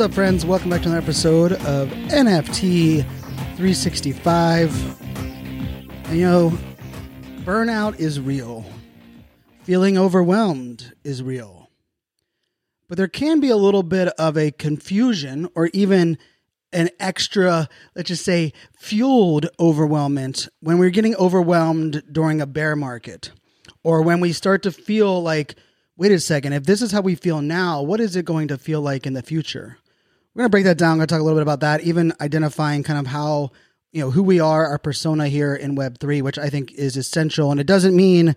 What's up, friends? Welcome back to another episode of NFT 365. And, you know, burnout is real, feeling overwhelmed is real. But there can be a little bit of a confusion or even an extra, let's just say, fueled overwhelmment when we're getting overwhelmed during a bear market or when we start to feel like, wait a second, if this is how we feel now, what is it going to feel like in the future? We're to break that down. I'm to talk a little bit about that, even identifying kind of how, you know, who we are, our persona here in Web3, which I think is essential. And it doesn't mean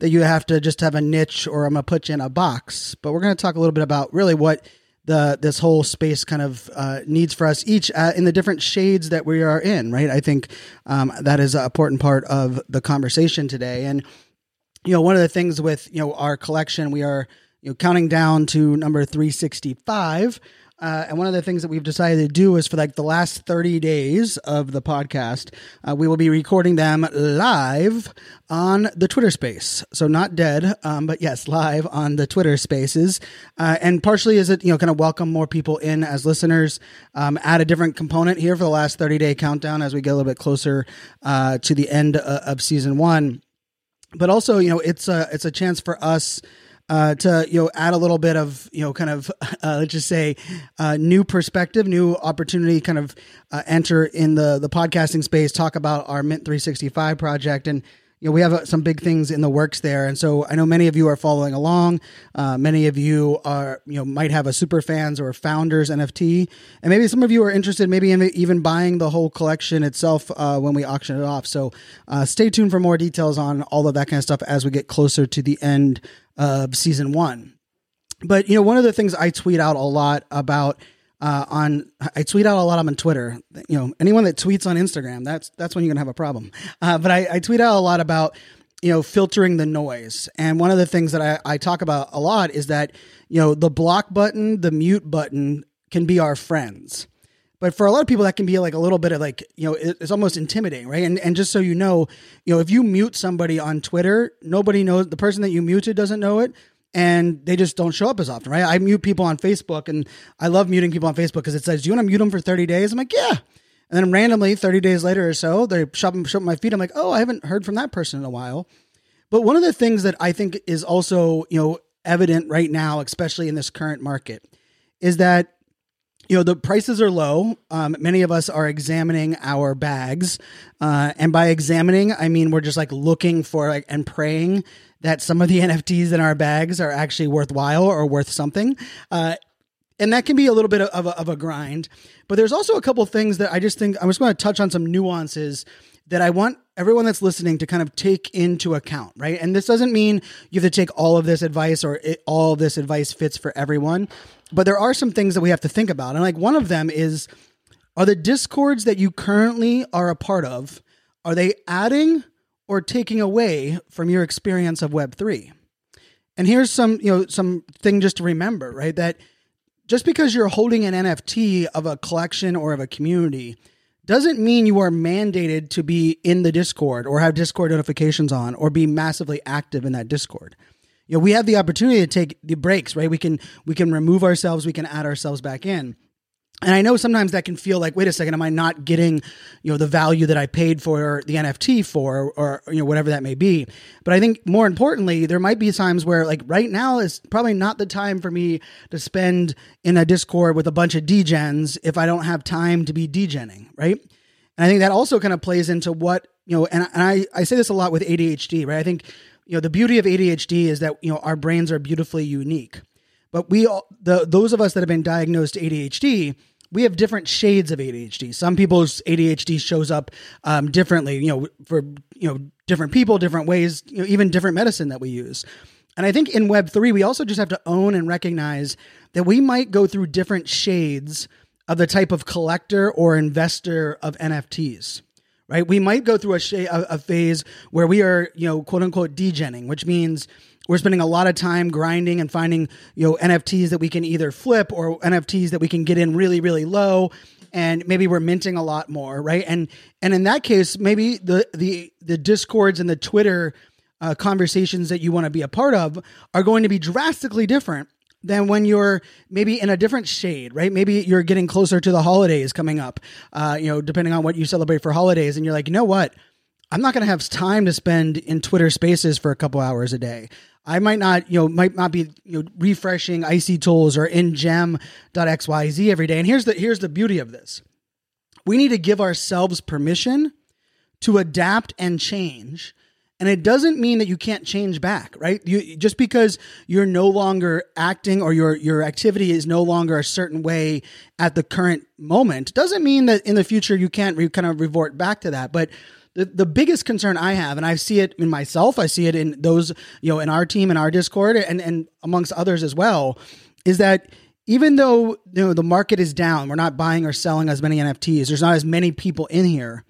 that you have to just have a niche or I'm to put you in a box, but we're to talk a little bit about really what the this whole space kind of uh, needs for us each uh, in the different shades that we are in, right? I think um, that is an important part of the conversation today. And you know, one of the things with you know our collection, we are you know counting down to number three sixty five. Uh, and one of the things that we've decided to do is for like the last 30 days of the podcast, uh, we will be recording them live on the Twitter space. So not dead, um, but yes, live on the Twitter spaces. Uh, and partially is it, you know, kind of welcome more people in as listeners, um, add a different component here for the last 30 day countdown as we get a little bit closer uh, to the end uh, of season one but also you know it's a it's a chance for us uh, to you know add a little bit of you know kind of uh, let's just say uh, new perspective, new opportunity, kind of uh, enter in the the podcasting space, talk about our Mint 365 project, and you know we have uh, some big things in the works there. And so I know many of you are following along. Uh, many of you are you know might have a super fans or founders NFT, and maybe some of you are interested, maybe in even buying the whole collection itself when we auction it off. So stay tuned for more details on all of that kind of stuff as we get closer to the end of season one. But you know, one of the things I tweet out a lot about uh, on I tweet out a lot on Twitter. You know, anyone that tweets on Instagram, that's that's when you're gonna have a problem. Uh, but I, I tweet out a lot about you know filtering the noise and one of the things that I, I talk about a lot is that you know the block button the mute button can be our friends but for a lot of people that can be like a little bit of like you know it's almost intimidating right and and just so you know you know if you mute somebody on twitter nobody knows the person that you muted doesn't know it and they just don't show up as often right? I mute people on facebook and i love muting people on facebook because it says do you want to mute them for 30 days? I'm like yeah. And then randomly 30 days later or so they show up, show up my feed. I'm like oh i haven't heard from that person in a while. But one of the things that i think is also you know evident right now especially in this current market is that you know the prices are low. Um, many of us are examining our bags uh, and by examining i mean we're just like looking for like and praying that some of the nfts in our bags are actually worthwhile or worth something uh, and that can be a little bit of a, of a grind but there's also a couple things that i just think i'm just going to touch on some nuances that I want everyone that's listening to kind of take into account, right? And this doesn't mean you have to take all of this advice or it, all of this advice fits for everyone, but there are some things that we have to think about. And like one of them is are the discords that you currently are a part of are they adding or taking away from your experience of web3? And here's some, you know, some thing just to remember, right? That just because you're holding an NFT of a collection or of a community doesn't mean you are mandated to be in the Discord or have Discord notifications on or be massively active in that Discord. You know, we have the opportunity to take the breaks, right? We can we can remove ourselves, we can add ourselves back in. And I know sometimes that can feel like, wait a second, am I not getting, you know, the value that I paid for the NFT for, or, you know, whatever that may be. But I think more importantly, there might be times where, like, right now is probably not the time for me to spend in a Discord with a bunch of degens if I don't have time to be degenning, right? And I think that also kind of plays into what you know, and, and I I say this a lot with ADHD, right? I think you know the beauty of ADHD is that you know our brains are beautifully unique. But we all, the those of us that have been diagnosed ADHD we have different shades of ADHD. Some people's ADHD shows up um, differently, you know, for you know different people, different ways, you know, even different medicine that we use. And I think in Web three, we also just have to own and recognize that we might go through different shades of the type of collector or investor of NFTs. Right, we might go through a, sh- a, a phase where we are, you know, quote unquote degenning, which means we're spending a lot of time grinding and finding you know nfts that we can either flip or nfts that we can get in really really low and maybe we're minting a lot more right and and in that case maybe the the the discords and the twitter uh, conversations that you want to be a part of are going to be drastically different than when you're maybe in a different shade, right? Maybe you're getting closer to the holidays coming up, uh, you know, depending on what you celebrate for holidays. And you're like, you know what? I'm not going to have time to spend in Twitter spaces for a couple hours a day. I might not, you know, might not be, you know, refreshing icy tools or in gem.xyz every day. And here's the here's the beauty of this. We need to give ourselves permission to adapt and change. And it doesn't mean that you can't change back, right? You just because you're no longer acting or your your activity is no longer a certain way at the current moment doesn't mean that in the future you can't re, kind of revert back to that. But the, the biggest concern I have, and I see it in myself, I see it in those, you know, in our team, in our Discord, and, and amongst others as well, is that even though you know the market is down, we're not buying or selling as many NFTs, there's not as many people in here,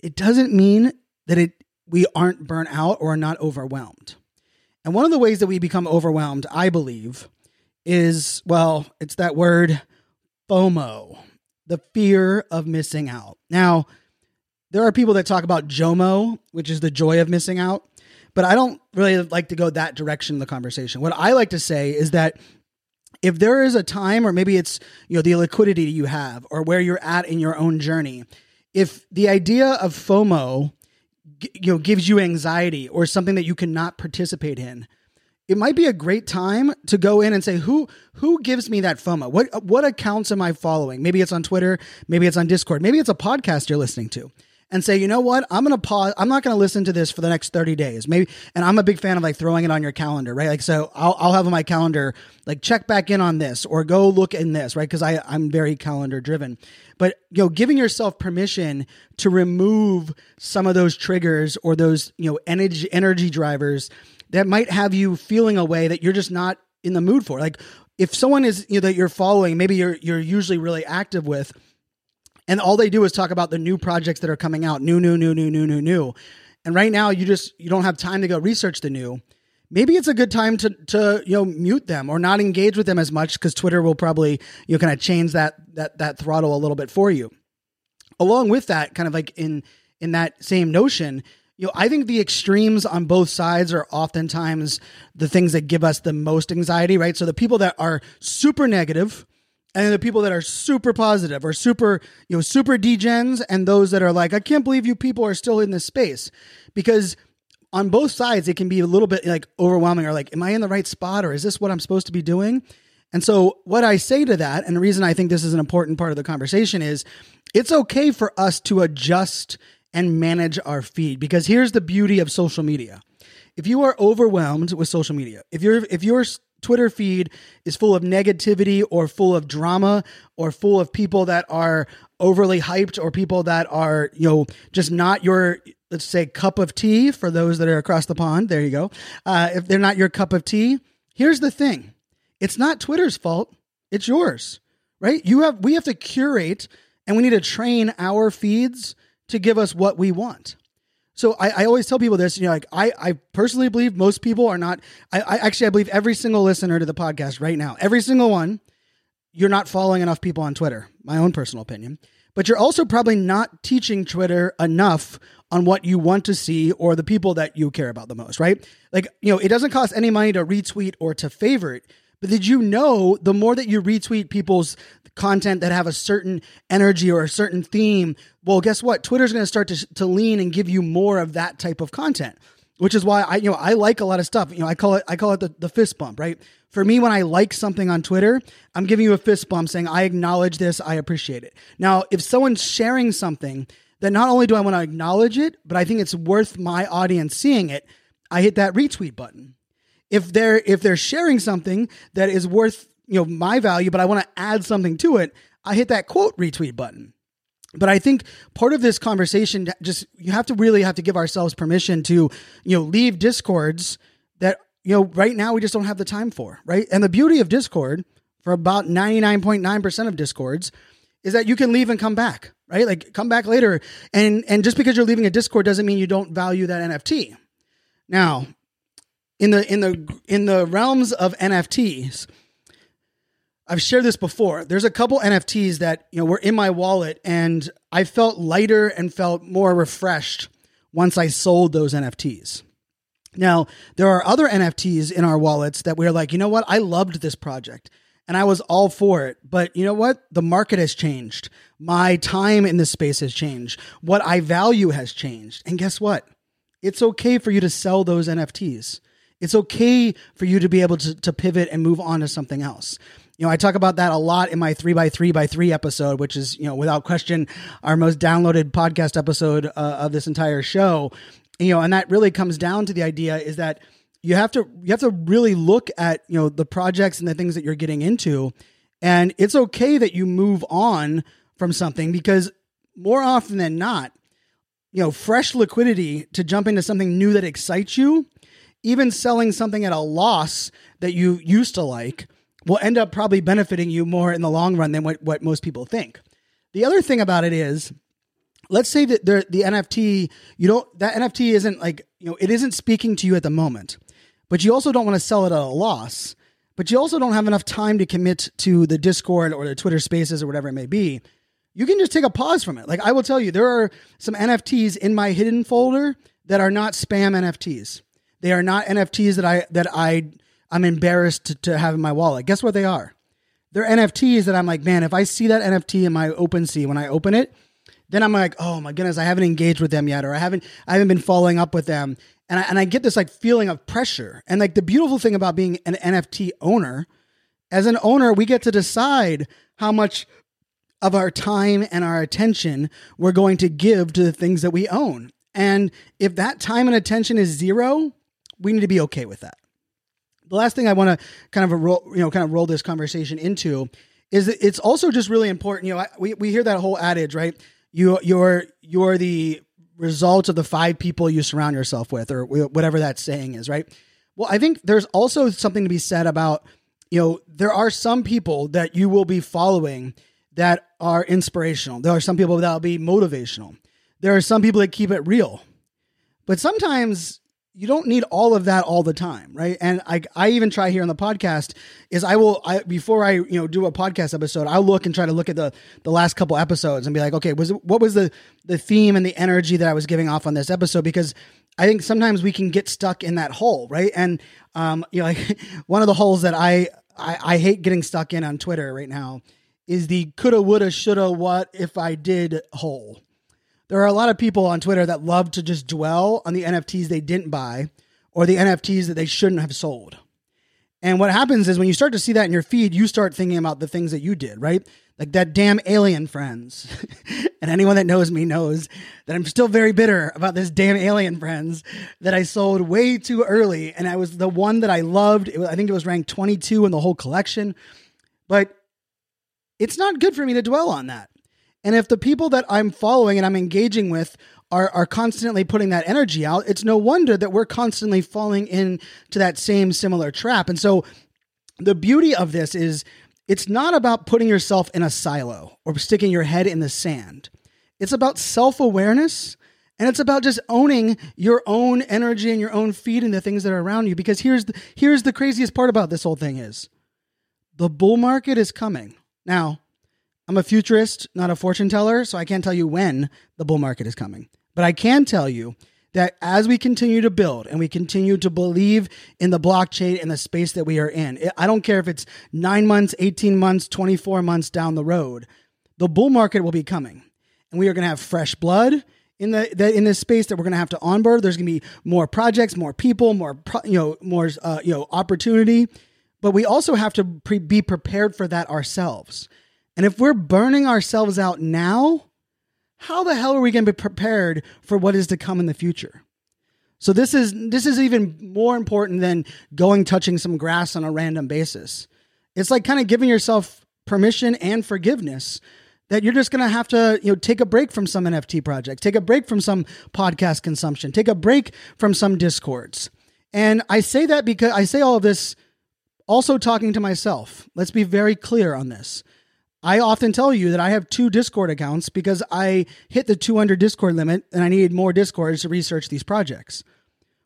it doesn't mean that it we aren't burnt out or not overwhelmed. And one of the ways that we become overwhelmed, I believe, is well, it's that word FOMO, the fear of missing out. Now, there are people that talk about JOMO, which is the joy of missing out, but I don't really like to go that direction in the conversation. What I like to say is that if there is a time or maybe it's, you know, the liquidity you have or where you're at in your own journey, if the idea of FOMO you know gives you anxiety or something that you cannot participate in, it might be a great time to go in and say who who gives me that FOMO? What what accounts am I following? Maybe it's on Twitter, maybe it's on Discord, maybe it's a podcast you're listening to and say, you know what, I'm going to pause. I'm not going to listen to this for the next 30 days. Maybe, and I'm a big fan of like throwing it on your calendar, right? Like, so I'll, I'll have on my calendar, like check back in on this or go look in this, right? Cause I, I'm very calendar driven, but you know, giving yourself permission to remove some of those triggers or those, you know, energy, energy drivers that might have you feeling a way that you're just not in the mood for. Like if someone is, you know, that you're following, maybe you're, you're usually really active with, and all they do is talk about the new projects that are coming out new new new new new new new. And right now you just you don't have time to go research the new. Maybe it's a good time to to you know mute them or not engage with them as much because twitter will probably you know kind of change that that that throttle a little bit for you. Along with that kind of like in in that same notion you know i think the extremes on both sides are oftentimes the things that give us the most anxiety right? So the people that are super negative and the people that are super positive or super you know super degens and those that are like i can't believe you people are still in this space. Because on both sides it can be a little bit like overwhelming or like am i in the right spot or is this what i'm supposed to be doing? And so what i say to that and the reason i think this is an important part of the conversation is it's okay for us to adjust and manage our feed because here's the beauty of social media. If you are overwhelmed with social media if you're if you're Twitter feed is full of negativity or full of drama or full of people that are overly hyped or people that are, you know, just not your, let's say, cup of tea for those that are across the pond. There you go. Uh, if they're not your cup of tea, here's the thing it's not Twitter's fault, it's yours, right? You have, we have to curate and we need to train our feeds to give us what we want. So I, I, always tell people this, you know, like I, I personally believe most people are not, I, I actually, I believe every single listener to the podcast right now, every single one, you're not following enough people on Twitter, my own personal opinion, but you're also probably not teaching Twitter enough on what you want to see or the people that you care about the most, right? Like, you know, it doesn't cost any money to retweet or to favorite, but did you know the more that you retweet people's content that have a certain energy or a certain theme, well, guess what? Twitter's going to start to to lean and give you more of that type of content. Which is why I, you know, I like a lot of stuff. You know, I call it, I call it the, the fist bump, right? For me, when I like something on Twitter, I'm giving you a fist bump saying, I acknowledge this, I appreciate it. Now, if someone's sharing something, then not only do I want to acknowledge it, but I think it's worth my audience seeing it, I hit that retweet button. If they're if they're sharing something that is worth you know my value but i want to add something to it I hit that quote retweet button. But I think part of this conversation just you have to really have to give ourselves permission to, you know, leave discords that, you know, right now we just don't have the time for, right? And the beauty of Discord for about 99.9% of discords is that you can leave and come back, right? Like come back later and and just because you're leaving a discord doesn't mean you don't value that NFT. Now, in the in the in the realms of NFTs, I've shared this before. There's a couple NFTs that, you know, were in my wallet and I felt lighter and felt more refreshed once I sold those NFTs. Now, there are other NFTs in our wallets that we're like, you know what? I loved this project and I was all for it. But you know what? The market has changed. My time in this space has changed. What I value has changed. And guess what? It's okay for you to sell those NFTs. It's okay for you to be able to, to pivot and move on to something else. You know, I talk about that a lot in my three by three by three episode, which is, you know, without question, our most downloaded podcast episode uh, of this entire show. You know, and that really comes down to the idea is that you have to you have to really look at you know the projects and the things that you're getting into and it's okay that you move on from something because more often than not you know fresh liquidity to jump into something new that excites you even selling something at a loss that you used to like will end up probably benefiting you more in the long run than what, what most people think the other thing about it is let's say that the, the nft you don't that nft isn't like you know it isn't speaking to you at the moment but you also don't want to sell it at a loss. But you also don't have enough time to commit to the Discord or the Twitter Spaces or whatever it may be. You can just take a pause from it. Like I will tell you, there are some NFTs in my hidden folder that are not spam NFTs. They are not NFTs that I that I I'm embarrassed to, to have in my wallet. Guess what they are? They're NFTs that I'm like, man, if I see that NFT in my OpenSea when I open it, then I'm like, oh my goodness, I haven't engaged with them yet, or I haven't I haven't been following up with them and I, and I get this like feeling of pressure. And like the beautiful thing about being an NFT owner, as an owner, we get to decide how much of our time and our attention we're going to give to the things that we own. And if that time and attention is zero, we need to be okay with that. The last thing I want to kind of roll, you know, kind of roll this conversation into is that it's also just really important. You know, we, we hear that whole adage, right? You you're you're the result of the five people you surround yourself with, or whatever that saying is, right? Well, I think there's also something to be said about, you know, there are some people that you will be following that are inspirational. There are some people that will be motivational. There are some people that keep it real. But sometimes you don't need all of that all the time, right? And I, I even try here on the podcast is I will I before I you know do a podcast episode, I'll look and try to look at the the last couple episodes and be like, okay, was what was the the theme and the energy that I was giving off on this episode? Because I think sometimes we can get stuck in that hole, right? And um, you know, like one of the holes that I, I I hate getting stuck in on Twitter right now is the coulda, woulda, shoulda, what if I did hole there are a lot of people on Twitter that love to just dwell on the NFTs they didn't buy or the NFTs that they shouldn't have sold. And what happens is when you start to see that in your feed, you start thinking about the things that you did, right? Like that damn Alien Frens. and anyone that knows me knows that I'm still very bitter about this damn Alien Frens that I sold way too early. And I was the one that I loved. Was, I think it was ranked 22 in the whole collection. But it's not good for me to dwell on that. And if the people that I'm following and I'm engaging with are, are constantly putting that energy out, it's no wonder that we're constantly falling into that same similar trap. And so the beauty of this is it's not about putting yourself in a silo or sticking your head in the sand. It's about self awareness and it's about just owning your own energy and your own feed and the things that are around you. Because here's the, here's the craziest part about this whole thing is the bull market is coming. Now, I'm a futurist, not a fortune teller, so I can't tell you when the bull market is coming. But I can tell you that as we continue to build and we continue to believe in the blockchain and the space that we are in, I don't care if it's nine months, 18 months, 24 months down the road, the bull market will be coming. And we are going to have fresh blood in the, the, in this space that we're going to have to onboard. There's going to be more projects, more people, more pro, you know, more uh, you know opportunity. But we also have to pre- be prepared for that ourselves. And if we're burning ourselves out now, how the hell are we going to be prepared for what is to come in the future? So this is this is even more important than going touching some grass on a random basis. It's like kind of giving yourself permission and forgiveness that you're just going to have to you know take a break from some NFT projects, take a break from some podcast consumption, take a break from some discords. And I say that because I say all of this also talking to myself. Let's be very clear on this. I often tell you that I have two Discord accounts because I hit the 200 Discord limit and I needed more Discords to research these projects.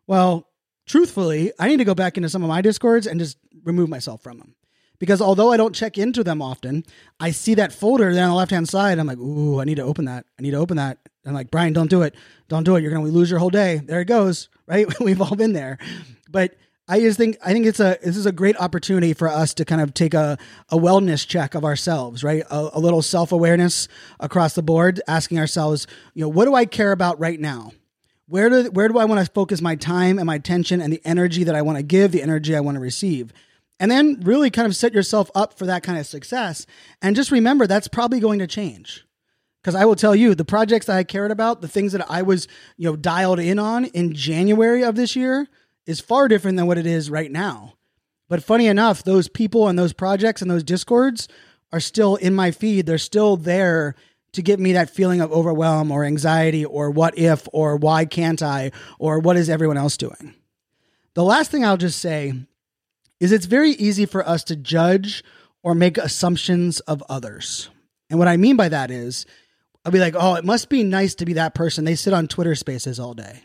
Well, truthfully, I need to go back into some of my Discords and just remove myself from them. Because although I don't check into them often, I see that folder there on the left hand side. I'm like, ooh, I need to open that. I need to open that. I'm like, Brian, don't do it. Don't do it. You're going to lose your whole day. There it goes. Right? We've all been there. But I just think I think it's a this is a great opportunity for us to kind of take a, a wellness check of ourselves, right? A, a little self awareness across the board, asking ourselves, you know, what do I care about right now? Where do where do I want to focus my time and my attention and the energy that I want to give, the energy I want to receive? And then really kind of set yourself up for that kind of success. And just remember that's probably going to change. Because I will tell you, the projects that I cared about, the things that I was, you know, dialed in on in January of this year, is far different than what it is right now. But funny enough, those people and those projects and those discords are still in my feed. They're still there to give me that feeling of overwhelm or anxiety or what if or why can't I or what is everyone else doing. The last thing I'll just say is it's very easy for us to judge or make assumptions of others. And what I mean by that is, I'll be like, oh, it must be nice to be that person. They sit on Twitter spaces all day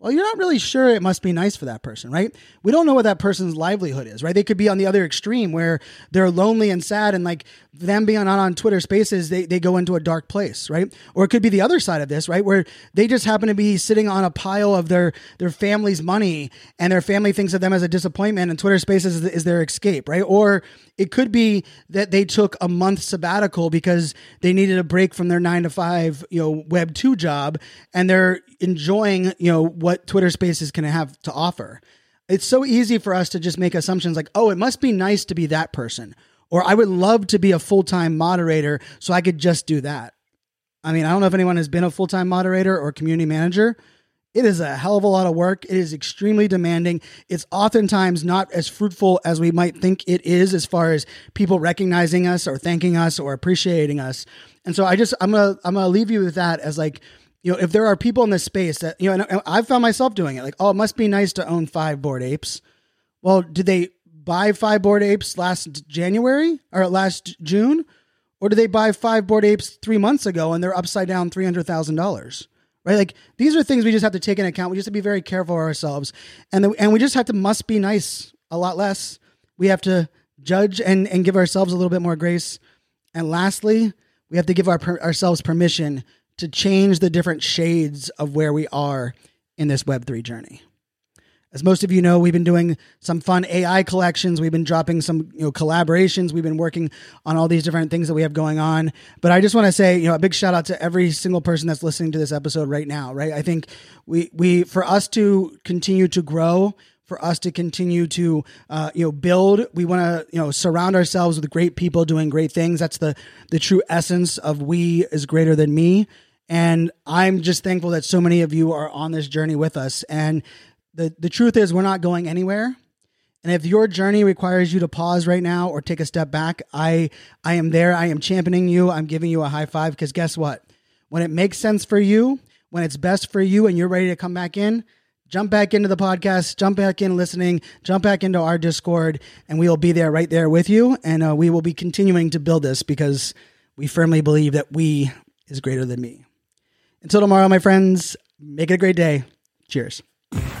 well, you're not really sure it must be nice for that person, right? We don't know what that person's livelihood is, right? They could be on the other extreme where they're lonely and sad and like them being on, on Twitter spaces, they, they go into a dark place, right? Or it could be the other side of this, right? Where they just happen to be sitting on a pile of their, their family's money and their family thinks of them as a disappointment and Twitter spaces is, is their escape, right? Or it could be that they took a month sabbatical because they needed a break from their nine to five, you know, web two job and they're enjoying, you know, what Twitter Spaces can have to offer. It's so easy for us to just make assumptions like, oh, it must be nice to be that person. Or I would love to be a full time moderator so I could just do that. I mean, I don't know if anyone has been a full time moderator or community manager. It is a hell of a lot of work. It is extremely demanding. It's oftentimes not as fruitful as we might think it is as far as people recognizing us or thanking us or appreciating us. And so I just I'm to I'm to leave you with that as like you know, if there are people in this space that, you know, and I've found myself doing it, like, oh, it must be nice to own five Bored Apes. Well, did they buy five Bored Apes last January or last June? Or did they buy five Bored Apes three months ago and they're upside down $300,000? Right? Like, these are things we just have to take into account. We just have to be very careful of ourselves. And, the, and we just have to must be nice a lot less. We have to judge and, and give ourselves a little bit more grace. And lastly, we have to give our, ourselves permission to change the different shades of where we are in this Web3 journey. As most of you know, we've been doing some fun AI collections. We've been dropping some you know collaborations. We've been working on all these different things that we have going on. But I just want to say, you know, a big shout out to every single person that's listening to this episode right now. Right, I think we we for us to continue to grow, for us to continue to uh, you know build we want to you know surround ourselves with great people doing great things that's the the true essence of we is greater than me and I'm just thankful that so many of you are on this journey with us. And the, the truth is, we're not going anywhere. And if your journey requires you to pause right now or take a step back, I I am there. I am championing you. I'm giving you a high five because guess what? When it makes sense for you, when it's best for you and you're ready to come back in, jump back into the podcast, jump back in listening, jump back into our Discord, and we will be there right there with you. And uh, we will be continuing to build this because we firmly believe that we is greater than me. Until tomorrow, my friends, make it a great day. Cheers.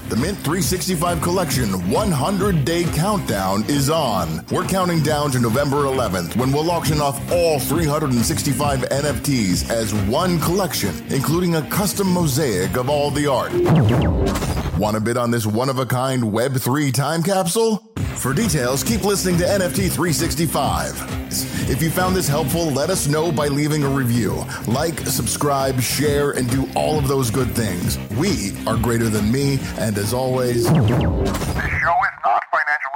The Mint 365 Collection 100 Day Countdown is on. We're counting down to November 11th when we'll auction off all 365 NFTs as one collection, including a custom mosaic of all the art. Want to bid on this one of a kind Web3 time capsule? For details, keep listening to NFT 365. If you found this helpful, let us know by leaving a review. Like, subscribe, share, and do all of those good things. We are greater than me, and as always, show is not financial